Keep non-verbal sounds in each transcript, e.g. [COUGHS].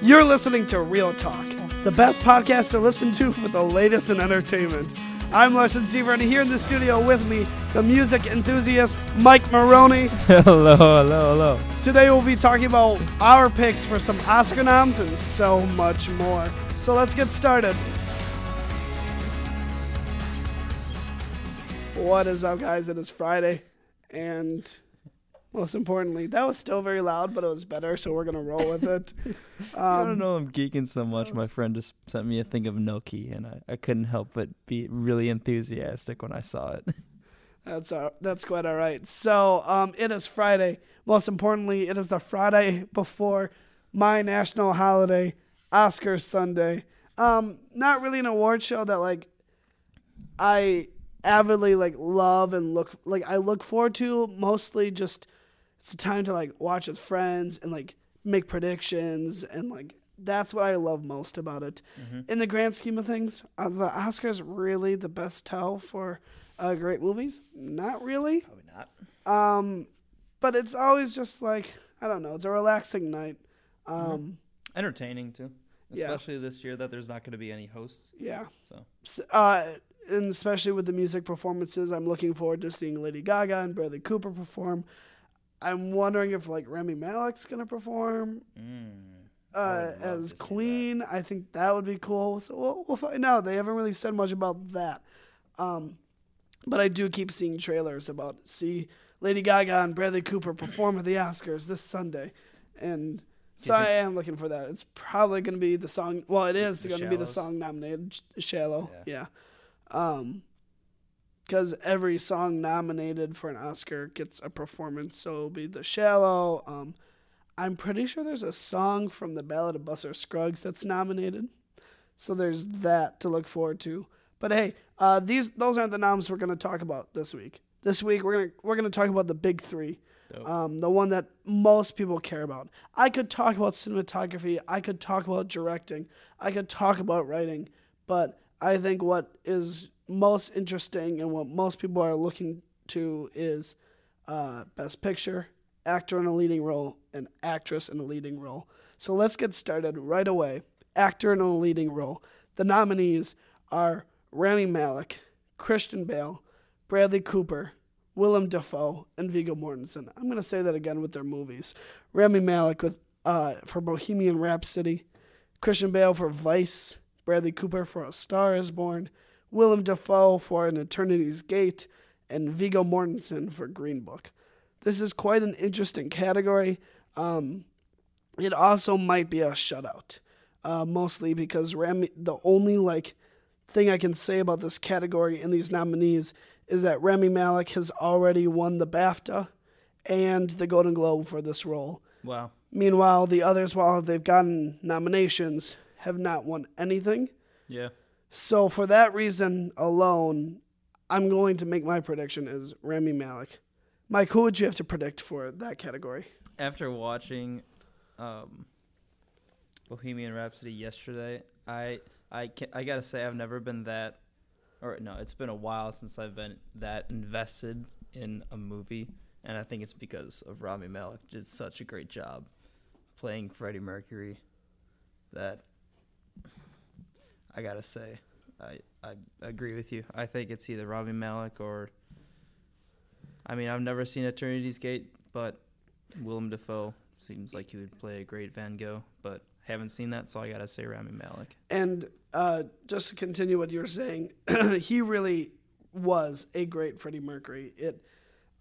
You're listening to Real Talk, the best podcast to listen to for the latest in entertainment. I'm Larson Seaver, and here in the studio with me, the music enthusiast Mike Maroney. [LAUGHS] hello, hello, hello. Today we'll be talking about our picks for some Oscar noms and so much more. So let's get started. What is up, guys? It is Friday, and most importantly, that was still very loud, but it was better, so we're gonna roll with it. [LAUGHS] I don't Um, know. I'm geeking so much. My friend just sent me a thing of Noki, and I, I couldn't help but be really enthusiastic when I saw it. [LAUGHS] That's all, that's quite all right. So um, it is Friday. Most importantly, it is the Friday before my national holiday, Oscars Sunday. Um, not really an award show that like I avidly like love and look like I look forward to. Mostly just it's a time to like watch with friends and like make predictions and like that's what I love most about it. In the grand scheme of things, are the Oscars really the best tell for uh, great movies? Not really. Probably not. Um, but it's always just like I don't know. It's a relaxing night. Um, Entertaining too, Yeah. especially this year that there's not going to be any hosts. yeah. So Uh, and especially with the music performances, I'm looking forward to seeing Lady Gaga and Bradley Cooper perform. I'm wondering if like Rami Malek's gonna perform uh, as to see that. Queen. I think that would be cool. So we'll, we'll find out. They haven't really said much about that. Um, but I do keep seeing trailers about see Lady Gaga and Bradley Cooper perform at the Oscars this Sunday, and so I am looking for that. It's probably to be the song. Well, it is going to be the song nominated, Sh- "Shallow." Yeah. Yeah, um, because every song nominated for an Oscar gets a performance. So it'll be "The Shallow." Um, I'm pretty sure there's a song from the Ballad of Buster Scruggs that's nominated. So there's that to look forward to. But hey, uh, these those aren't the noms we're going to talk about this week. This week we're gonna we're gonna talk about the big three, um, the one that most people care about. I could talk about cinematography. I could talk about directing. I could talk about writing. But I think what is most interesting and what most people are looking to is uh, best picture, actor in a leading role, and actress in a leading role. So let's get started right away. Actor in a leading role. The nominees are Rami Malek, Christian Bale, Bradley Cooper, Willem Dafoe, and Viggo Mortensen. I'm going to say that again with their movies. Rami Malek with uh, for Bohemian Rhapsody, Christian Bale for Vice, Bradley Cooper for A Star Is Born, Willem Dafoe for An Eternity's Gate, and Viggo Mortensen for Green Book. This is quite an interesting category. Um, it also might be a shutout, uh, mostly because Rami, the only like thing I can say about this category and these nominees is that Rami Malek has already won the BAFTA and the Golden Globe for this role. wow. Meanwhile, the others, while they've gotten nominations, have not won anything. Yeah. So for that reason alone, I'm going to make my prediction as Rami Malek. Mike, who would you have to predict for that category? After watching um, Bohemian Rhapsody yesterday, I I can, I gotta say I've never been that, or no, it's been a while since I've been that invested in a movie, and I think it's because of Rami Malek did such a great job playing Freddie Mercury that I gotta say I I agree with you. I think it's either Robbie Malek or I mean I've never seen Eternity's Gate, but Willem Dafoe seems like he would play a great Van Gogh, but haven't seen that, so I gotta say Rami Malek. And uh, just to continue what you were saying, [CLEARS THROAT] he really was a great Freddie Mercury. It,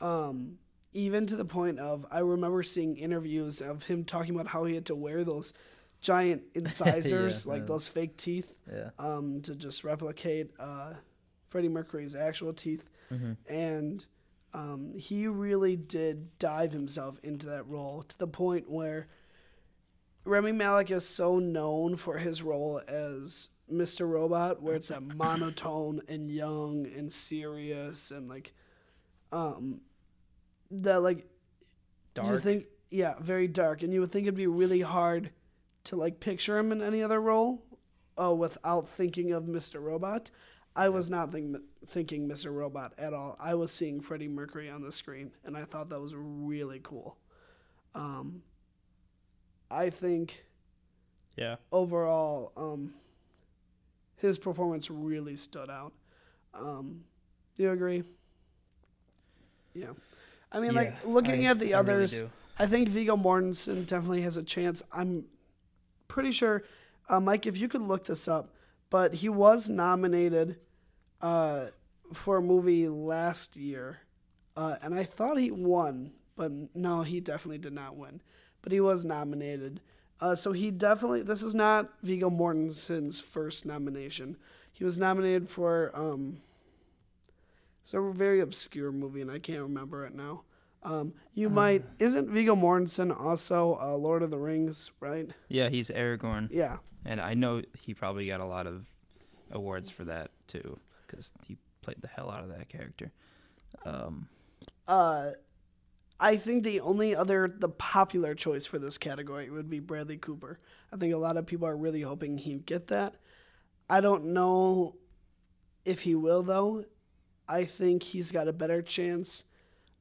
um, even to the point of I remember seeing interviews of him talking about how he had to wear those giant [LAUGHS] incisors, Yeah, like yeah. those fake teeth, Yeah. um, to just replicate uh, Freddie Mercury's actual teeth. And um, he really did dive himself into that role to the point where Rami Malek is so known for his role as Mr. Robot, where it's that [LAUGHS] monotone and young and serious and like, um, that like, dark. you think yeah, very dark, and you would think it'd be really hard to like picture him in any other role, uh, without thinking of Mr. Robot. I was not think, thinking Mr. Robot at all. I was seeing Freddie Mercury on the screen, and I thought that was really cool. Um, I think Yeah. overall, um, his performance really stood out. Um, do you agree? Yeah. I mean, like looking I- at the I others, do. I think Viggo Mortensen definitely has a chance. I'm pretty sure, uh, Mike, if you could look this up, but he was nominated uh, for a movie last year, uh, and I thought he won, but no, he definitely did not win. But he was nominated. Uh, so he definitely, this is not Viggo Mortensen's first nomination. He was nominated for um, it's a very obscure movie, and I can't remember it now. Um, you might isn't Viggo Mortensen also uh, Lord of the Rings, right? Yeah, he's Aragorn, Yeah, and I know he probably got a lot of awards for that too, because he played the hell out of that character. Um, uh, I think the only other the popular choice for this category would be Bradley Cooper. I think a lot of people are really hoping he'd get that. I don't know if he will though. I think he's got a better chance.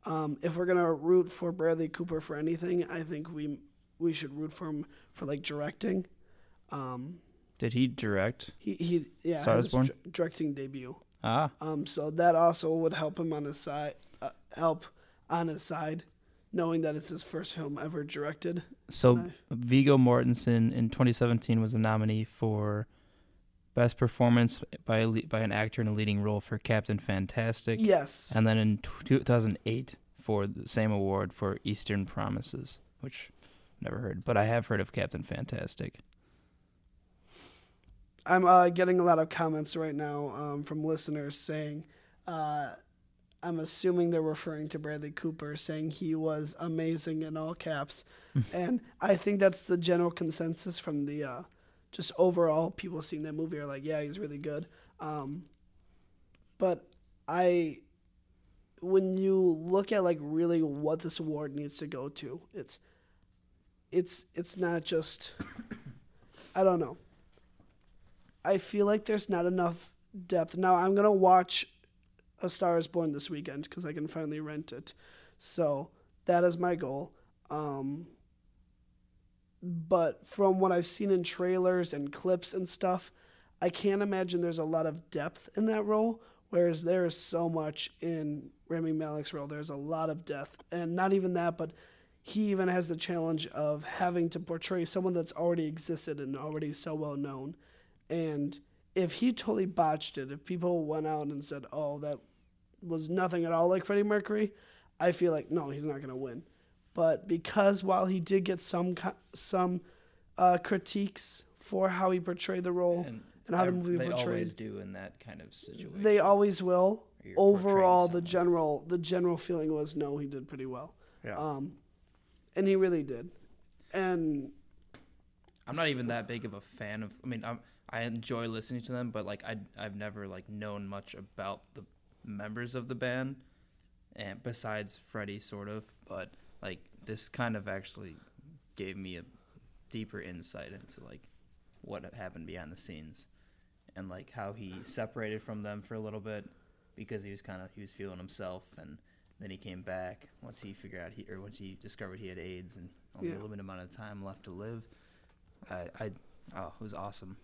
Um, if we're gonna root for Bradley Cooper for anything, I think we we should root for him for like directing. Um, did he direct? he he yeah is his Born? directing debut. Ah, Um, so that also would help him on his side, uh, help on his side, knowing that it's his first film ever directed. so. Viggo Mortensen in 2017 was a nominee for best performance by a by an actor in a leading role for Captain Fantastic. Yes, And then in t- 2008 for the same award for Eastern Promises, which never heard, but I have heard of Captain Fantastic. I'm uh, getting a lot of comments right now um, from listeners saying, uh, I'm assuming they're referring to Bradley Cooper, saying he was amazing in all caps, [LAUGHS] and I think that's the general consensus from the uh, just overall people seeing that movie are like, yeah, he's really good. Um, but I, when you look at like really what this award needs to go to, it's, it's it's not just, I don't know. I feel like there's not enough depth. Now I'm gonna watch A Star Is Born this weekend because I can finally rent it. So that is my goal. Um, but from what I've seen in trailers and clips and stuff, I can't imagine there's a lot of depth in that role. Whereas there is so much in Rami Malek's role. There's a lot of depth, and not even that, but he even has the challenge of having to portray someone that's already existed and already so well known. And if he totally botched it, if people went out and said, "Oh, that was nothing at all like Freddie Mercury," I feel like no, he's not going to win. But because while he did get some some uh, critiques for how he portrayed the role, And, And how the ev- movie they portrays- always do in that kind of situation. they always will. Or you're portraying Overall, the general the general feeling was no, he did pretty well. Yeah. Um, and he really did. And I'm not even that big of a fan of. I mean, I'm, I enjoy listening to them, but like I I've never like known much about the members of the band, and besides Freddie, sort of. But like this kind of actually gave me a deeper insight into like what happened behind the scenes, and like how he separated from them for a little bit because he was kind of he was feeling himself and. Then he came back once he figured out he or once he discovered he had AIDS and only Yeah. a limited amount of time left to live. I, I oh, it was awesome.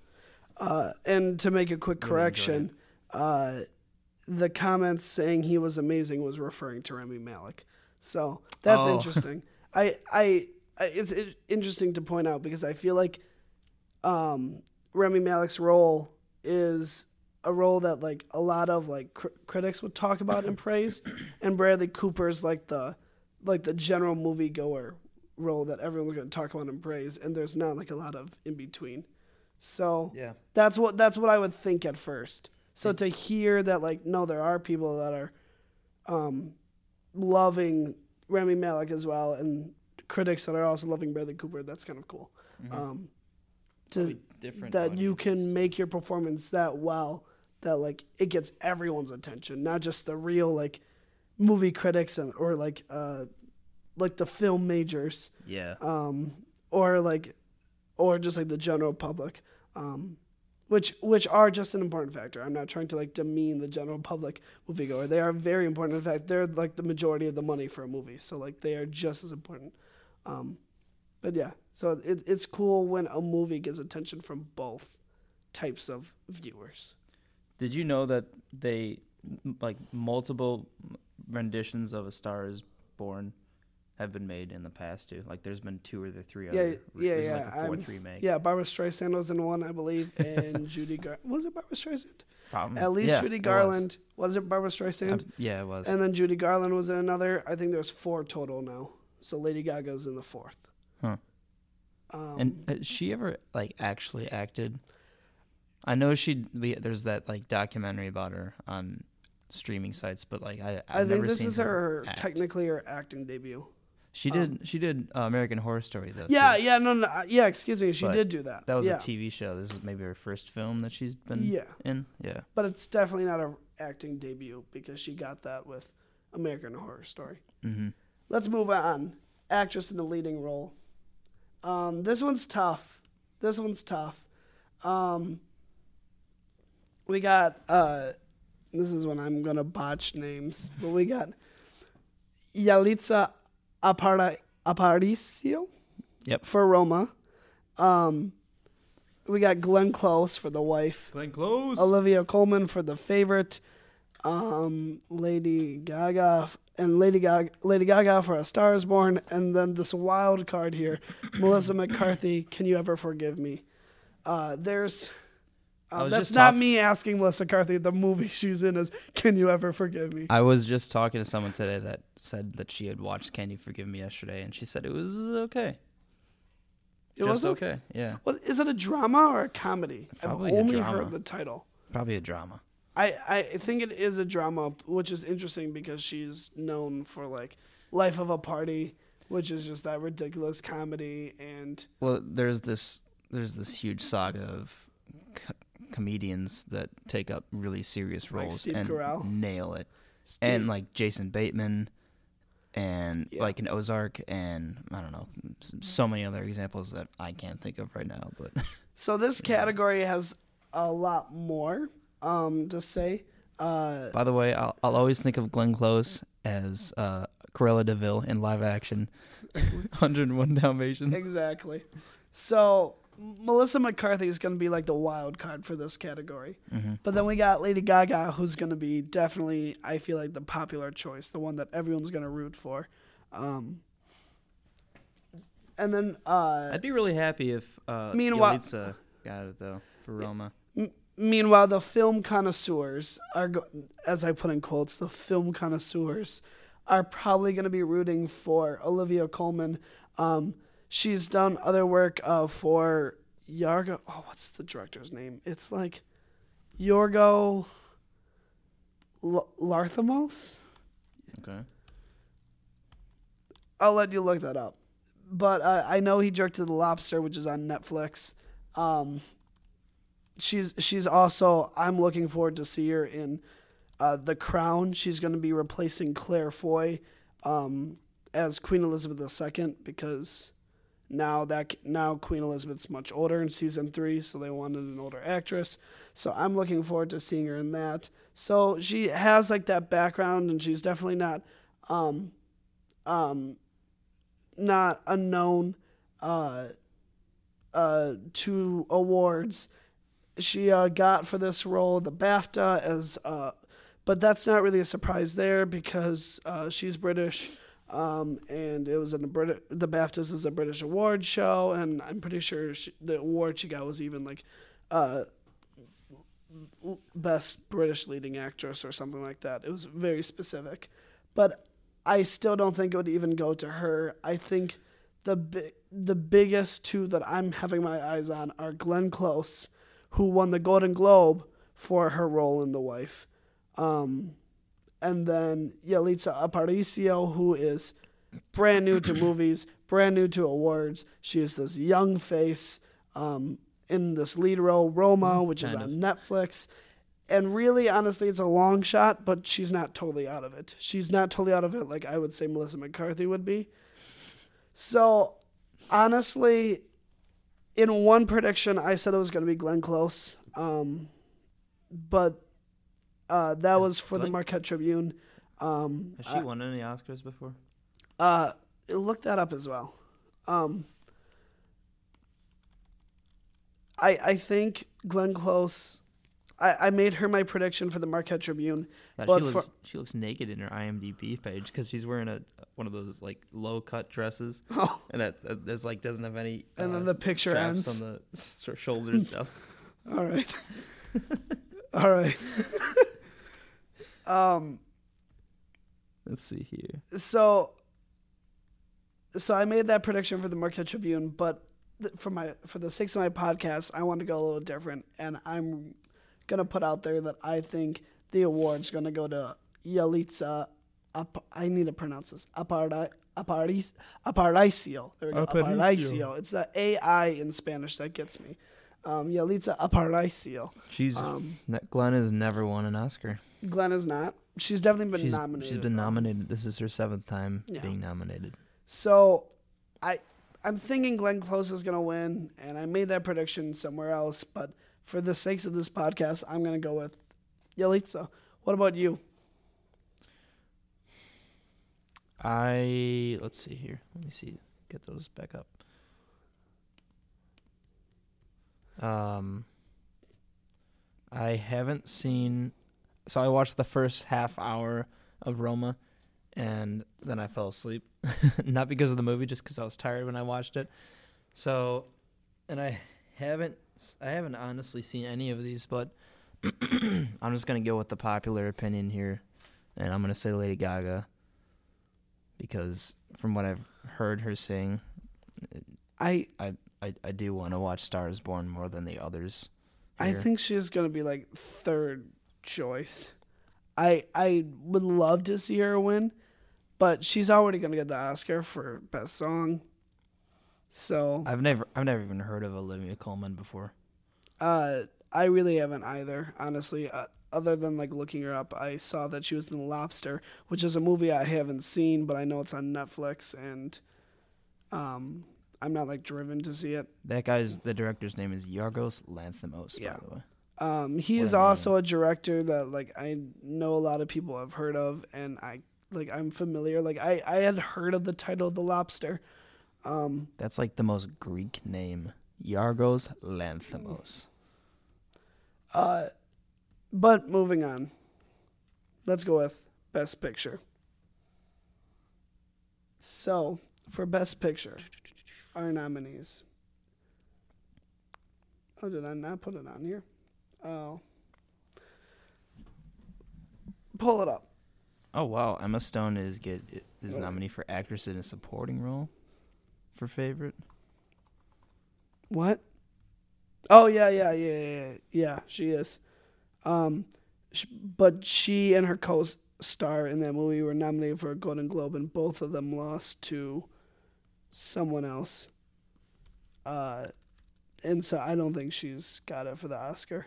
uh, and to make a quick Really correction, uh, the comments saying he was amazing was referring to Rami Malek. So that's Oh. [LAUGHS] interesting. I, I, I, it's interesting to point out because I feel like um, Rami Malek's role is a role that like a lot of like cr- critics would talk about and praise, [COUGHS] and Bradley Cooper's like the like the general moviegoer role that everyone's going to talk about and praise, and there's not like a lot of in between. So Yeah. that's what that's what I would think at first. So to hear that like no, there are people that are um, loving Rami Malek as well, and critics that are also loving Bradley Cooper. That's kind of cool. Um, to, different that you can make your performance that well that like it gets everyone's attention, not just the real like movie critics and or like uh like the film majors Yeah. um, or like, or just like the general public, um, which which are just an important factor. I'm not trying to like demean the general public moviegoer. They are very important. In fact, they're like the majority of the money for a movie. So like they are just as important. Um, but yeah, So it, it's cool when a movie gets attention from both types of viewers. Did you know that they like multiple renditions of A Star Is Born have been made in the past too? Like there's been two or the three Yeah, other. yeah, yeah, Like a 4th I'm- remake. Yeah, Barbra Streisand was in one, I believe, [LAUGHS] and Judy Gar was it Barbra Streisand? Problem- At least yeah, Judy it was. Garland was. it Barbra Streisand? Um, yeah, it was. and then Judy Garland was in another. I think there's four total now. So Lady Gaga's in the fourth. Huh. Um, and has she ever like actually acted? I know she. There's that like documentary about her on streaming sites, but like I, I've I think this is her act. technically her acting debut. She did. she did uh, American Horror Story though. Yeah, too. yeah, no, no, uh, yeah. Excuse me, she But did do that. That was yeah. a TV show. This is maybe her first film that she's been Yeah, in. Yeah. but it's definitely not her acting debut because she got that with American Horror Story. Mm-hmm. Let's move on. Actress in the leading role. Um, this one's tough. This one's tough. Um, we got. Uh, this is when I'm gonna botch names, but we got Yalitza Apara- Aparicio. Yep. For Roma. Um, we got Glenn Close for the wife. Glenn Close. Olivia Colman for the favorite, um, Lady Gaga and Lady Gaga, Lady Gaga for A Star Is Born, and then this wild card here, Melissa McCarthy. Can you ever forgive me? Uh, there's. I um, was that's just not talk- me asking Melissa McCarthy. The movie [LAUGHS] she's in is "Can You Ever Forgive Me?" I was just talking to someone today that said that she had watched Can You Forgive Me yesterday, and she said it was okay. It just was okay. Yeah. Well, is it a drama or a comedy? Probably I've a only drama. heard the title. Probably a drama. I, I think it is a drama, which is interesting because she's known for like Life of a Party, which is just that ridiculous comedy, and Well, there's this there's this huge saga of comedians that take up really serious roles Steve and Carell. nail it, Steve, and like Jason Bateman, and Yeah. like in Ozark, and I don't know, so many other examples that I can't think of right now. But [LAUGHS] so this category has a lot more um, to say. Uh, by the way, I'll I'll always think of Glenn Close as uh, Cruella de Vil in live action, [LAUGHS] [LAUGHS] 101 Dalmatians. exactly. So Melissa McCarthy is going to be like the wild card for this category. hmm But then we got Lady Gaga, who's going to be definitely, I feel like, the popular choice, the one that everyone's going to root for. Um, and then, uh, I'd be really happy if uh, Meanwhile- Yalitza got it though for Roma. meanwhile, the film connoisseurs are, go- as I put in quotes, the film connoisseurs are probably going to be rooting for Olivia Colman. Um, she's done other work uh, for Yargo. Oh, what's the director's name? It's like Yorgo L- Larthamos. Okay. I'll let you look that up. But uh, I know he directed The Lobster, which is on Netflix. Um, she's she's also. I'm looking forward to see her in uh, The Crown. She's going to be replacing Claire Foy um, as Queen Elizabeth II because now that now Queen Elizabeth's much older in season three, so they wanted an older actress. So I'm looking forward to seeing her in that. So she has like that background, and she's definitely not. Um, um, not unknown uh, uh, to awards. She uh, got for this role the BAFTA as, uh, but that's not really a surprise there because uh, she's British, um, and it was in the Brit- the BAFTAs is a British award show, and I'm pretty sure she, the award she got was even like uh, best British leading actress or something like that. It was very specific, but I still don't think it would even go to her. I think the bi- the biggest two that I'm having my eyes on are Glenn Close, who won the Golden Globe for her role in The Wife, um, and then Yalitza Aparicio, who is brand new to movies, brand new to awards. She is this young face um, in this lead role, Roma, which is on of. Netflix. And really, honestly, it's a long shot, but she's not totally out of it. She's not totally out of it like I would say Melissa McCarthy would be. So, honestly, in one prediction, I said it was going to be Glenn Close. Um, but uh, that was for the Marquette Tribune. Um, Has she won any Oscars before? uh, look that up as well. Um, I I think Glenn Close. I, I made her my prediction for the Marquette Tribune. God, But she for- looks she looks naked in her IMDb page because she's wearing a one of those like low cut dresses, [LAUGHS] Oh, and that, that there's like doesn't have any. And uh, then the picture ends. on the [LAUGHS] shoulders stuff. [LAUGHS] all right, all right. Um. Let's see here. so so I made that prediction for the Marquette Tribune, but th- for my for the sake of my podcast, I want to go a little different, and I'm gonna put out there that I think the award's gonna go to Yalitza. Ap- I need to pronounce this. Apari- Aparicio. Aparicio. There we go. Aparicio. Aparicio. It's the AI in Spanish that gets me. Um, Yalitza Aparicio. She's Um, ne- Glenn has never won an Oscar. Glenn is not. She's definitely been she's, nominated. she's been though. nominated. This is her seventh time Yeah. being nominated. So, I I'm thinking Glenn Close is gonna win, and I made that prediction somewhere else. But for the sakes of this podcast, I'm gonna go with Yalitza. What about you? I let's see here. Let me see. Get those back up. Um, I haven't seen. So I watched the first half hour of Roma, and then I fell asleep. [LAUGHS] Not because of the movie, just because I was tired when I watched it. So, and I haven't. I haven't honestly seen any of these, but [CLEARS THROAT] I'm just gonna go with the popular opinion here, and I'm gonna say Lady Gaga because from what I've heard her sing, I I, I I do want to watch Stars Born more than the others. I think she's gonna be like third choice. I I would love to see her win, but she's already gonna get the Oscar for best song. So I've never I've never even heard of Olivia Colman before. Uh, I really haven't either, honestly. Uh, other than like looking her up, I saw that she was in Lobster, which is a movie I haven't seen, but I know it's on Netflix, and um, I'm not like driven to see it. That guy's the director's name is Yargos Lanthimos, Yeah. by the way. Um, he What is also a director that like I know a lot of people have heard of, and I like I'm familiar. Like I I had heard of the title The Lobster. Um, That's like the most Greek name. Yargos Lanthimos. Uh, but moving on. Let's go with Best Picture. So, for Best Picture, our nominees. Oh, did I not put it on here? Oh. Pull it up. Oh wow, Emma Stone is get is Oh. nominee for actress in a supporting role for favorite. What? Oh yeah, yeah, yeah, yeah, yeah. yeah she is. Um, sh- but she and her co-star in that movie were nominated for a Golden Globe, and both of them lost to someone else. Uh, and so I don't think she's got it for the Oscar.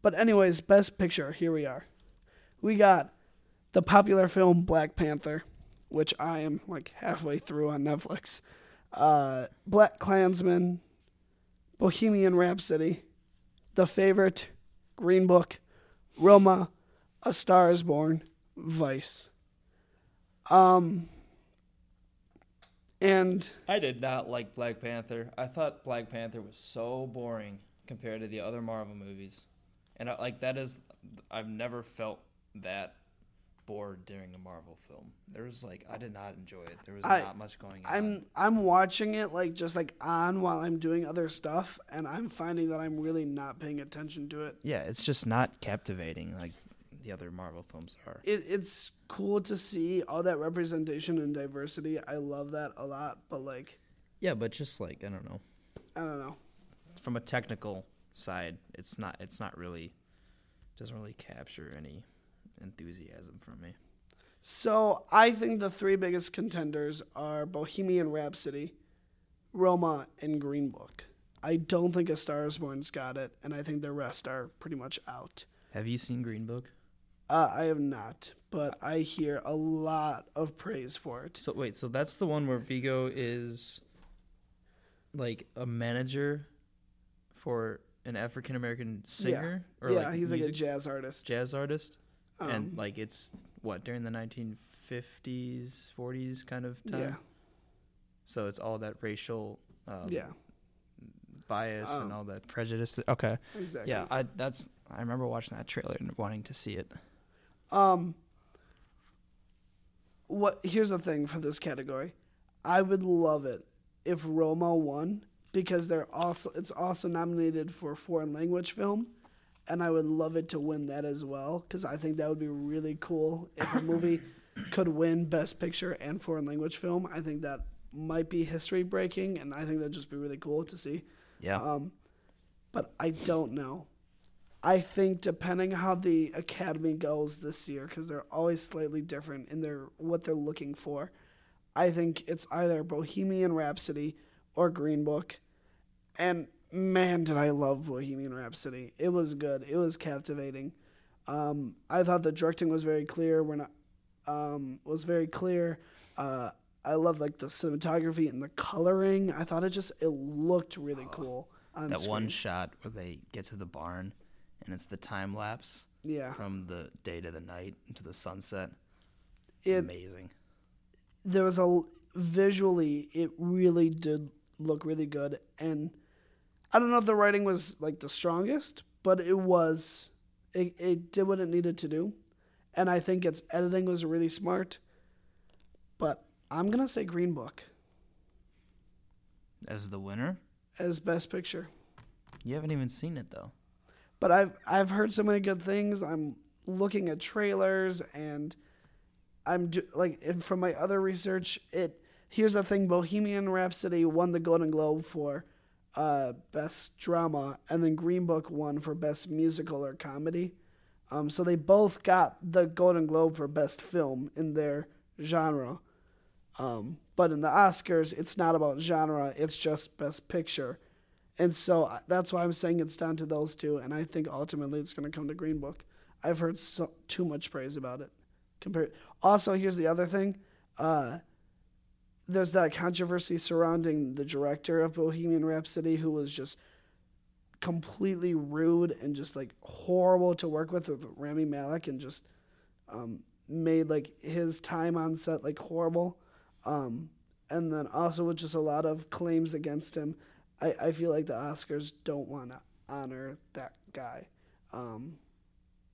But anyways, Best Picture. Here we are. We got the popular film Black Panther, which I am like halfway through on Netflix. Uh, BlacKkKlansman, Bohemian Rhapsody, The Favorite, Green Book, Roma, A Star Is Born, Vice. Um, and I did not like Black Panther. I thought Black Panther was so boring compared to the other Marvel movies, and I, like that is, I've never felt that bored during a Marvel film. There was like I did not enjoy it. There was I- not much going on. I'm I'm watching it like just like on while I'm doing other stuff, and I'm finding that I'm really not paying attention to it. yeah, it's just not captivating like the other Marvel films are. it it's cool to see all that representation and diversity. I love that a lot, but like Yeah, but just like I don't know, I don't know. from a technical side, it's not it's not really doesn't really capture any enthusiasm from me. So I think the three biggest contenders are Bohemian Rhapsody, Roma, and Green Book. I don't think A Star Is Born's got it, and I think the rest are pretty much out. Have you seen Green Book? Uh, I have not, but I hear a lot of praise for it. So wait, so that's the one where Viggo is like a manager for an African American singer or yeah, like he's like a jazz artist. jazz artist, Um, and like it's what during the 1950s, 40s kind of time. yeah, So it's all that racial, um, yeah. bias and Um, all that prejudice. Okay, Exactly. yeah, I that's I remember watching that trailer and wanting to see it. Um. What? Here's the thing for this category, I would love it if Roma won because they're also it's also nominated for foreign language film, and I would love it to win that as well because I think that would be really cool if a movie [LAUGHS] could win Best Picture and foreign language film. I think that might be history breaking, and I think that'd just be really cool to see. Yeah, Um, but I don't know. I think depending how the academy goes this year, because they're always slightly different in their what they're looking for. I think it's either Bohemian Rhapsody or Green Book, and man, did I love Bohemian Rhapsody! It was good. It was captivating. Um, I thought the directing was very clear. We're not um, was very clear. Uh, I love like the cinematography and the coloring. I thought it just it looked really cool on that one shot where they get to the barn, and it's the time lapse yeah, from the day to the night into the sunset. It's It- amazing. there was a visually it really did look really good and i don't know if the writing was like the strongest but it was it, it did what it needed to do and i think its editing was really smart but i'm gonna say green book As the winner, as best picture you haven't even seen it though. But i've i've heard so many good things. I'm looking at trailers and i'm do, like and from my other research it here's the thing bohemian rhapsody won the golden globe for uh, best drama and then green book won for best musical or comedy. Um, so they both got the golden globe for best film in their genre. Um, but in the oscars it's not about genre it's just best picture and so that's why I'm saying it's down to those two, and I think ultimately it's going to come to Green Book. I've heard so, too much praise about it. Compared. Also, here's the other thing. Uh, there's that controversy surrounding the director of Bohemian Rhapsody, who was just completely rude and just like horrible to work with with Rami Malek, and just um, made like his time on set like horrible. Um, and then also with just a lot of claims against him. I, I feel like the Oscars don't want to honor that guy. Um,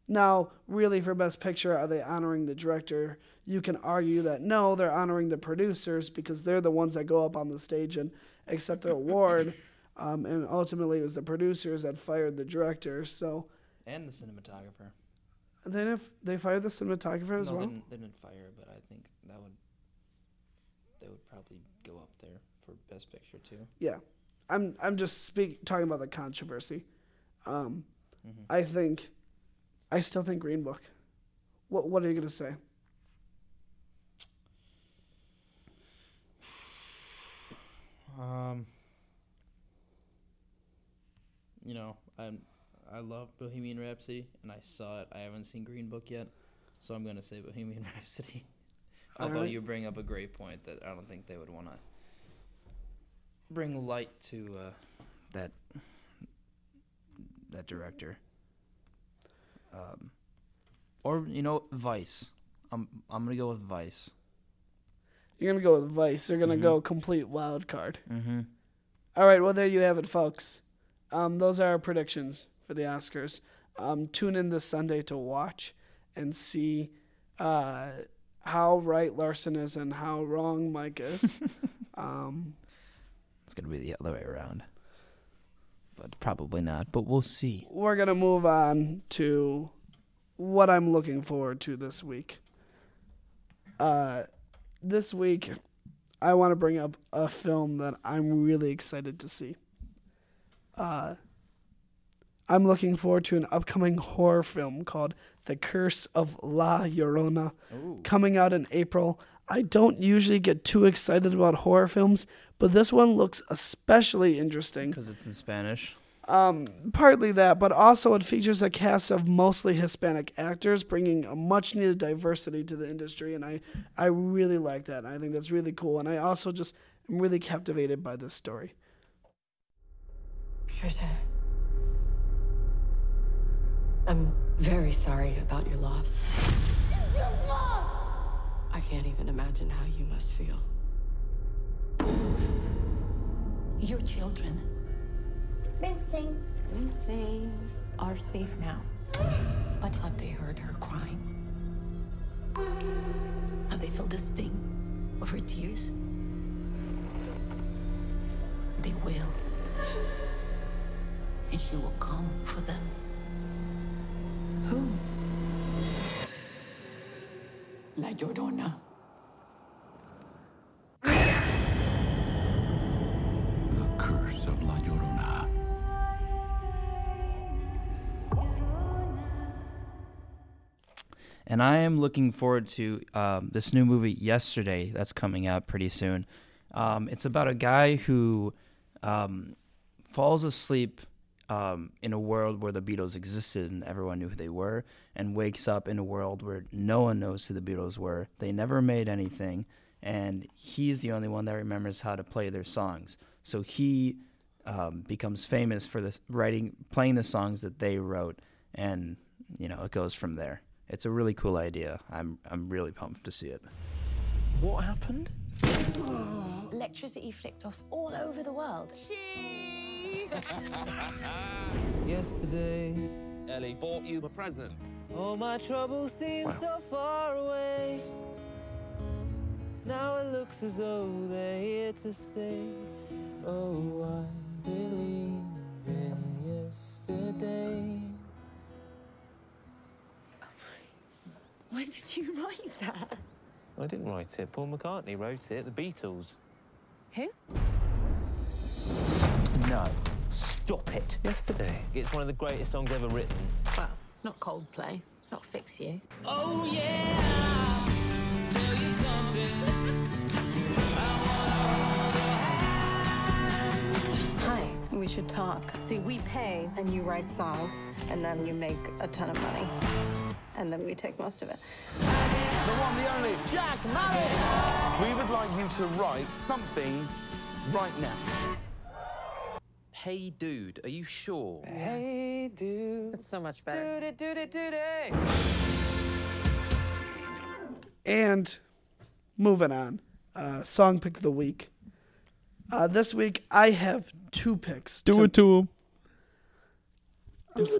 now, really, for Best Picture, are they honoring the director? You can argue that no, they're honoring the producers because they're the ones that go up on the stage and accept the award. [COUGHS] Um, and ultimately, it was the producers that fired the director. So And the cinematographer. then if they fired the cinematographer as no, well. they didn't, they didn't fire, but I think that would they would probably go up there for best picture too. Yeah, I'm I'm just speak talking about the controversy. Um, Mhm. I think, I still think Green Book. What What are you gonna say? Um, you know, I'm I love Bohemian Rhapsody, and I saw it. I haven't seen Green Book yet, so I'm gonna say Bohemian [LAUGHS] Rhapsody. Although Alright. you bring up a great point that I don't think they would want to bring light to uh, that that director. Um, or you know, Vice. I'm I'm gonna go with Vice. You're gonna go with Vice. You're gonna Mhm. go complete wild card. Mm-hmm. All right. Well, there you have it, folks. Um, those are our predictions for the Oscars. Um, tune in this Sunday to watch and see uh, how right Larson is and how wrong Mike is. [LAUGHS] um, It's gonna be the other way around, but probably not. But we'll see. we're gonna move on to what I'm looking forward to this week. Uh, this week, I want to bring up a film that I'm really excited to see. Uh, I'm looking forward to an upcoming horror film called The Curse of La Llorona Ooh. coming out in April. I don't usually get too excited about horror films, but this one looks especially interesting. Because it's in Spanish. Um, partly that, but also it features a cast of mostly Hispanic actors, bringing a much needed diversity to the industry, and I, I really like that. I think that's really cool, and I also just am really captivated by this story. Trisha. I'm very sorry about your loss. It's your fault! I can't even imagine how you must feel. Your children Rinsing. Rinsing. Are safe now. But have they heard her crying? Have they felt the sting of her tears? They will. And she will come for them. Who? La Llorona. The Curse of La Llorona. And I am looking forward to um, this new movie, Yesterday, that's coming out pretty soon. Um, it's about a guy who um, falls asleep um, in a world where the Beatles existed and everyone knew who they were, and wakes up in a world where no one knows who the Beatles were. They never made anything, and he's the only one that remembers how to play their songs. So he um, becomes famous for this writing, playing the songs that they wrote, and you know it goes from there. It's a really cool idea. I'm I'm really pumped to see it. What happened? [GASPS] Electricity flicked off all over the world. [LAUGHS] Yesterday, Ellie bought you a present. all my troubles seem so far away. Now it looks as though they're here to stay. Oh, I believe in yesterday. When did you write that? I didn't write it. Paul McCartney wrote it. The Beatles. Who? No. Stop it. Yesterday. It's one of the greatest songs ever written. Well, it's not Coldplay. It's not Fix You. Oh, yeah. Tell you something. Hi, we should talk. See, we pay and you write songs, and then you make a ton of money. And then we take most of it. The one, the only Jack Malik. We would like you to write something right now. Hey, dude, are you sure? Hey, dude. It's so much better. Dude it, dude dude. And moving on, uh, song pick of the week. Uh, this week I have two picks. to- to him. I'm s-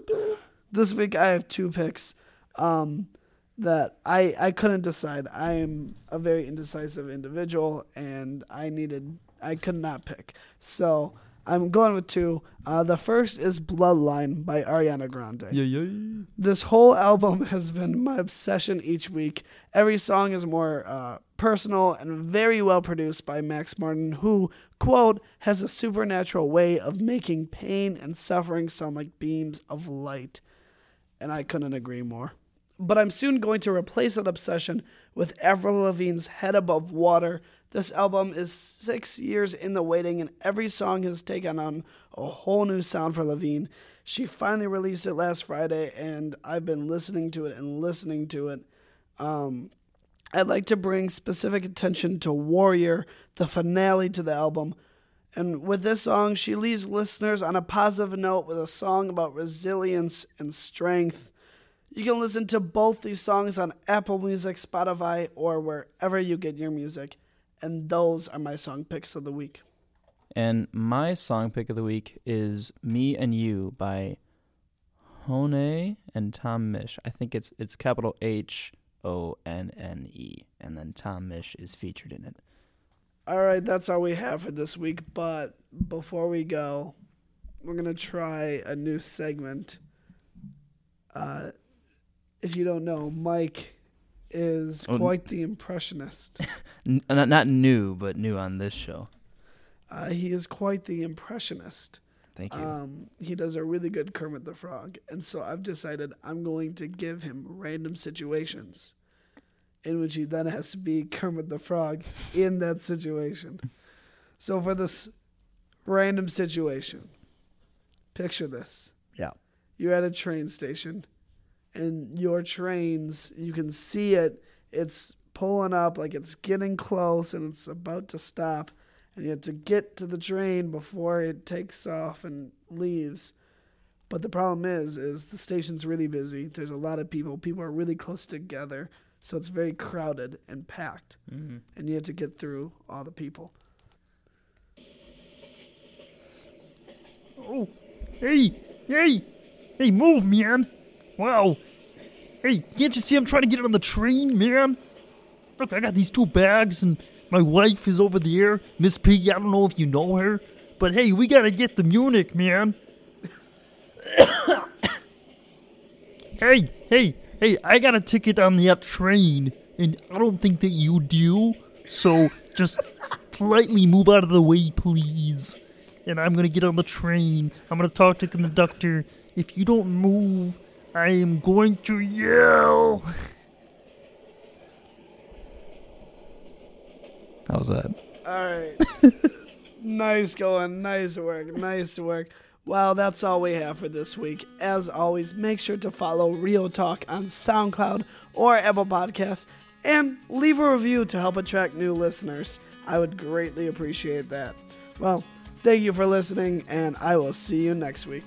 This week I have two picks um, that I I couldn't decide. I am a very indecisive individual, and I needed I could not pick. So I'm going with two. Uh, the first is Bloodline by Ariana Grande. Yeah, yeah. This whole [LAUGHS] album has been my obsession each week. Every song is more uh, personal and very well produced by Max Martin, who, quote, has a supernatural way of making pain and suffering sound like beams of light. And I couldn't agree more. But I'm soon going to replace that obsession with Avril Lavigne's Head Above Water. This album is six years in the waiting, and every song has taken on a whole new sound for Lavigne. She finally released it last Friday, and I've been listening to it and listening to it. Um, I'd like to bring specific attention to Warrior, the finale to the album. And with this song, she leaves listeners on a positive note with a song about resilience and strength. You can listen to both these songs on Apple Music, Spotify, or wherever you get your music. And those are my song picks of the week. And my song pick of the week is "Me and You" by Honne and Tom Misch. I think it's it's capital H O N N E, and then Tom Misch is featured in it. All right, that's all we have for this week. But before we go, we're going to try a new segment. Uh, if you don't know, Mike is Oh, quite the impressionist. [LAUGHS] N- not not new, but new on this show. Uh, he is quite the impressionist. Thank you. Um, he does a really good Kermit the Frog, and so I've decided I'm going to give him random situations, in which he then has to be Kermit the Frog in that situation. So for this random situation, picture this: yeah. you're at a train station, and your trains you can see it. It's pulling up like it's getting close, and it's about to stop and you have to get to the train before it takes off and leaves. But the problem is, is the station's really busy. There's a lot of people. People are really close together, so it's very crowded and packed, Mm-hmm. and you have to get through all the people. Oh, Hey, hey, hey, move, man. Wow. Hey, can't you see I'm trying to get on the train, man? Look, I got these two bags, and my wife is over there. Miss Piggy, I don't know if you know her, but hey, we gotta get to Munich, man. [COUGHS] hey, hey, hey, I got a ticket on that train, and I don't think that you do, so just [LAUGHS] politely move out of the way, please. And I'm gonna get on the train. I'm gonna talk to the conductor. If you don't move, I am going to yell. How's that? All right. [LAUGHS] nice going. Nice work. Nice work. Well, that's all we have for this week. As always, make sure to follow Real Talk on SoundCloud or Apple Podcasts and leave a review to help attract new listeners. I would greatly appreciate that. Well, thank you for listening, and I will see you next week.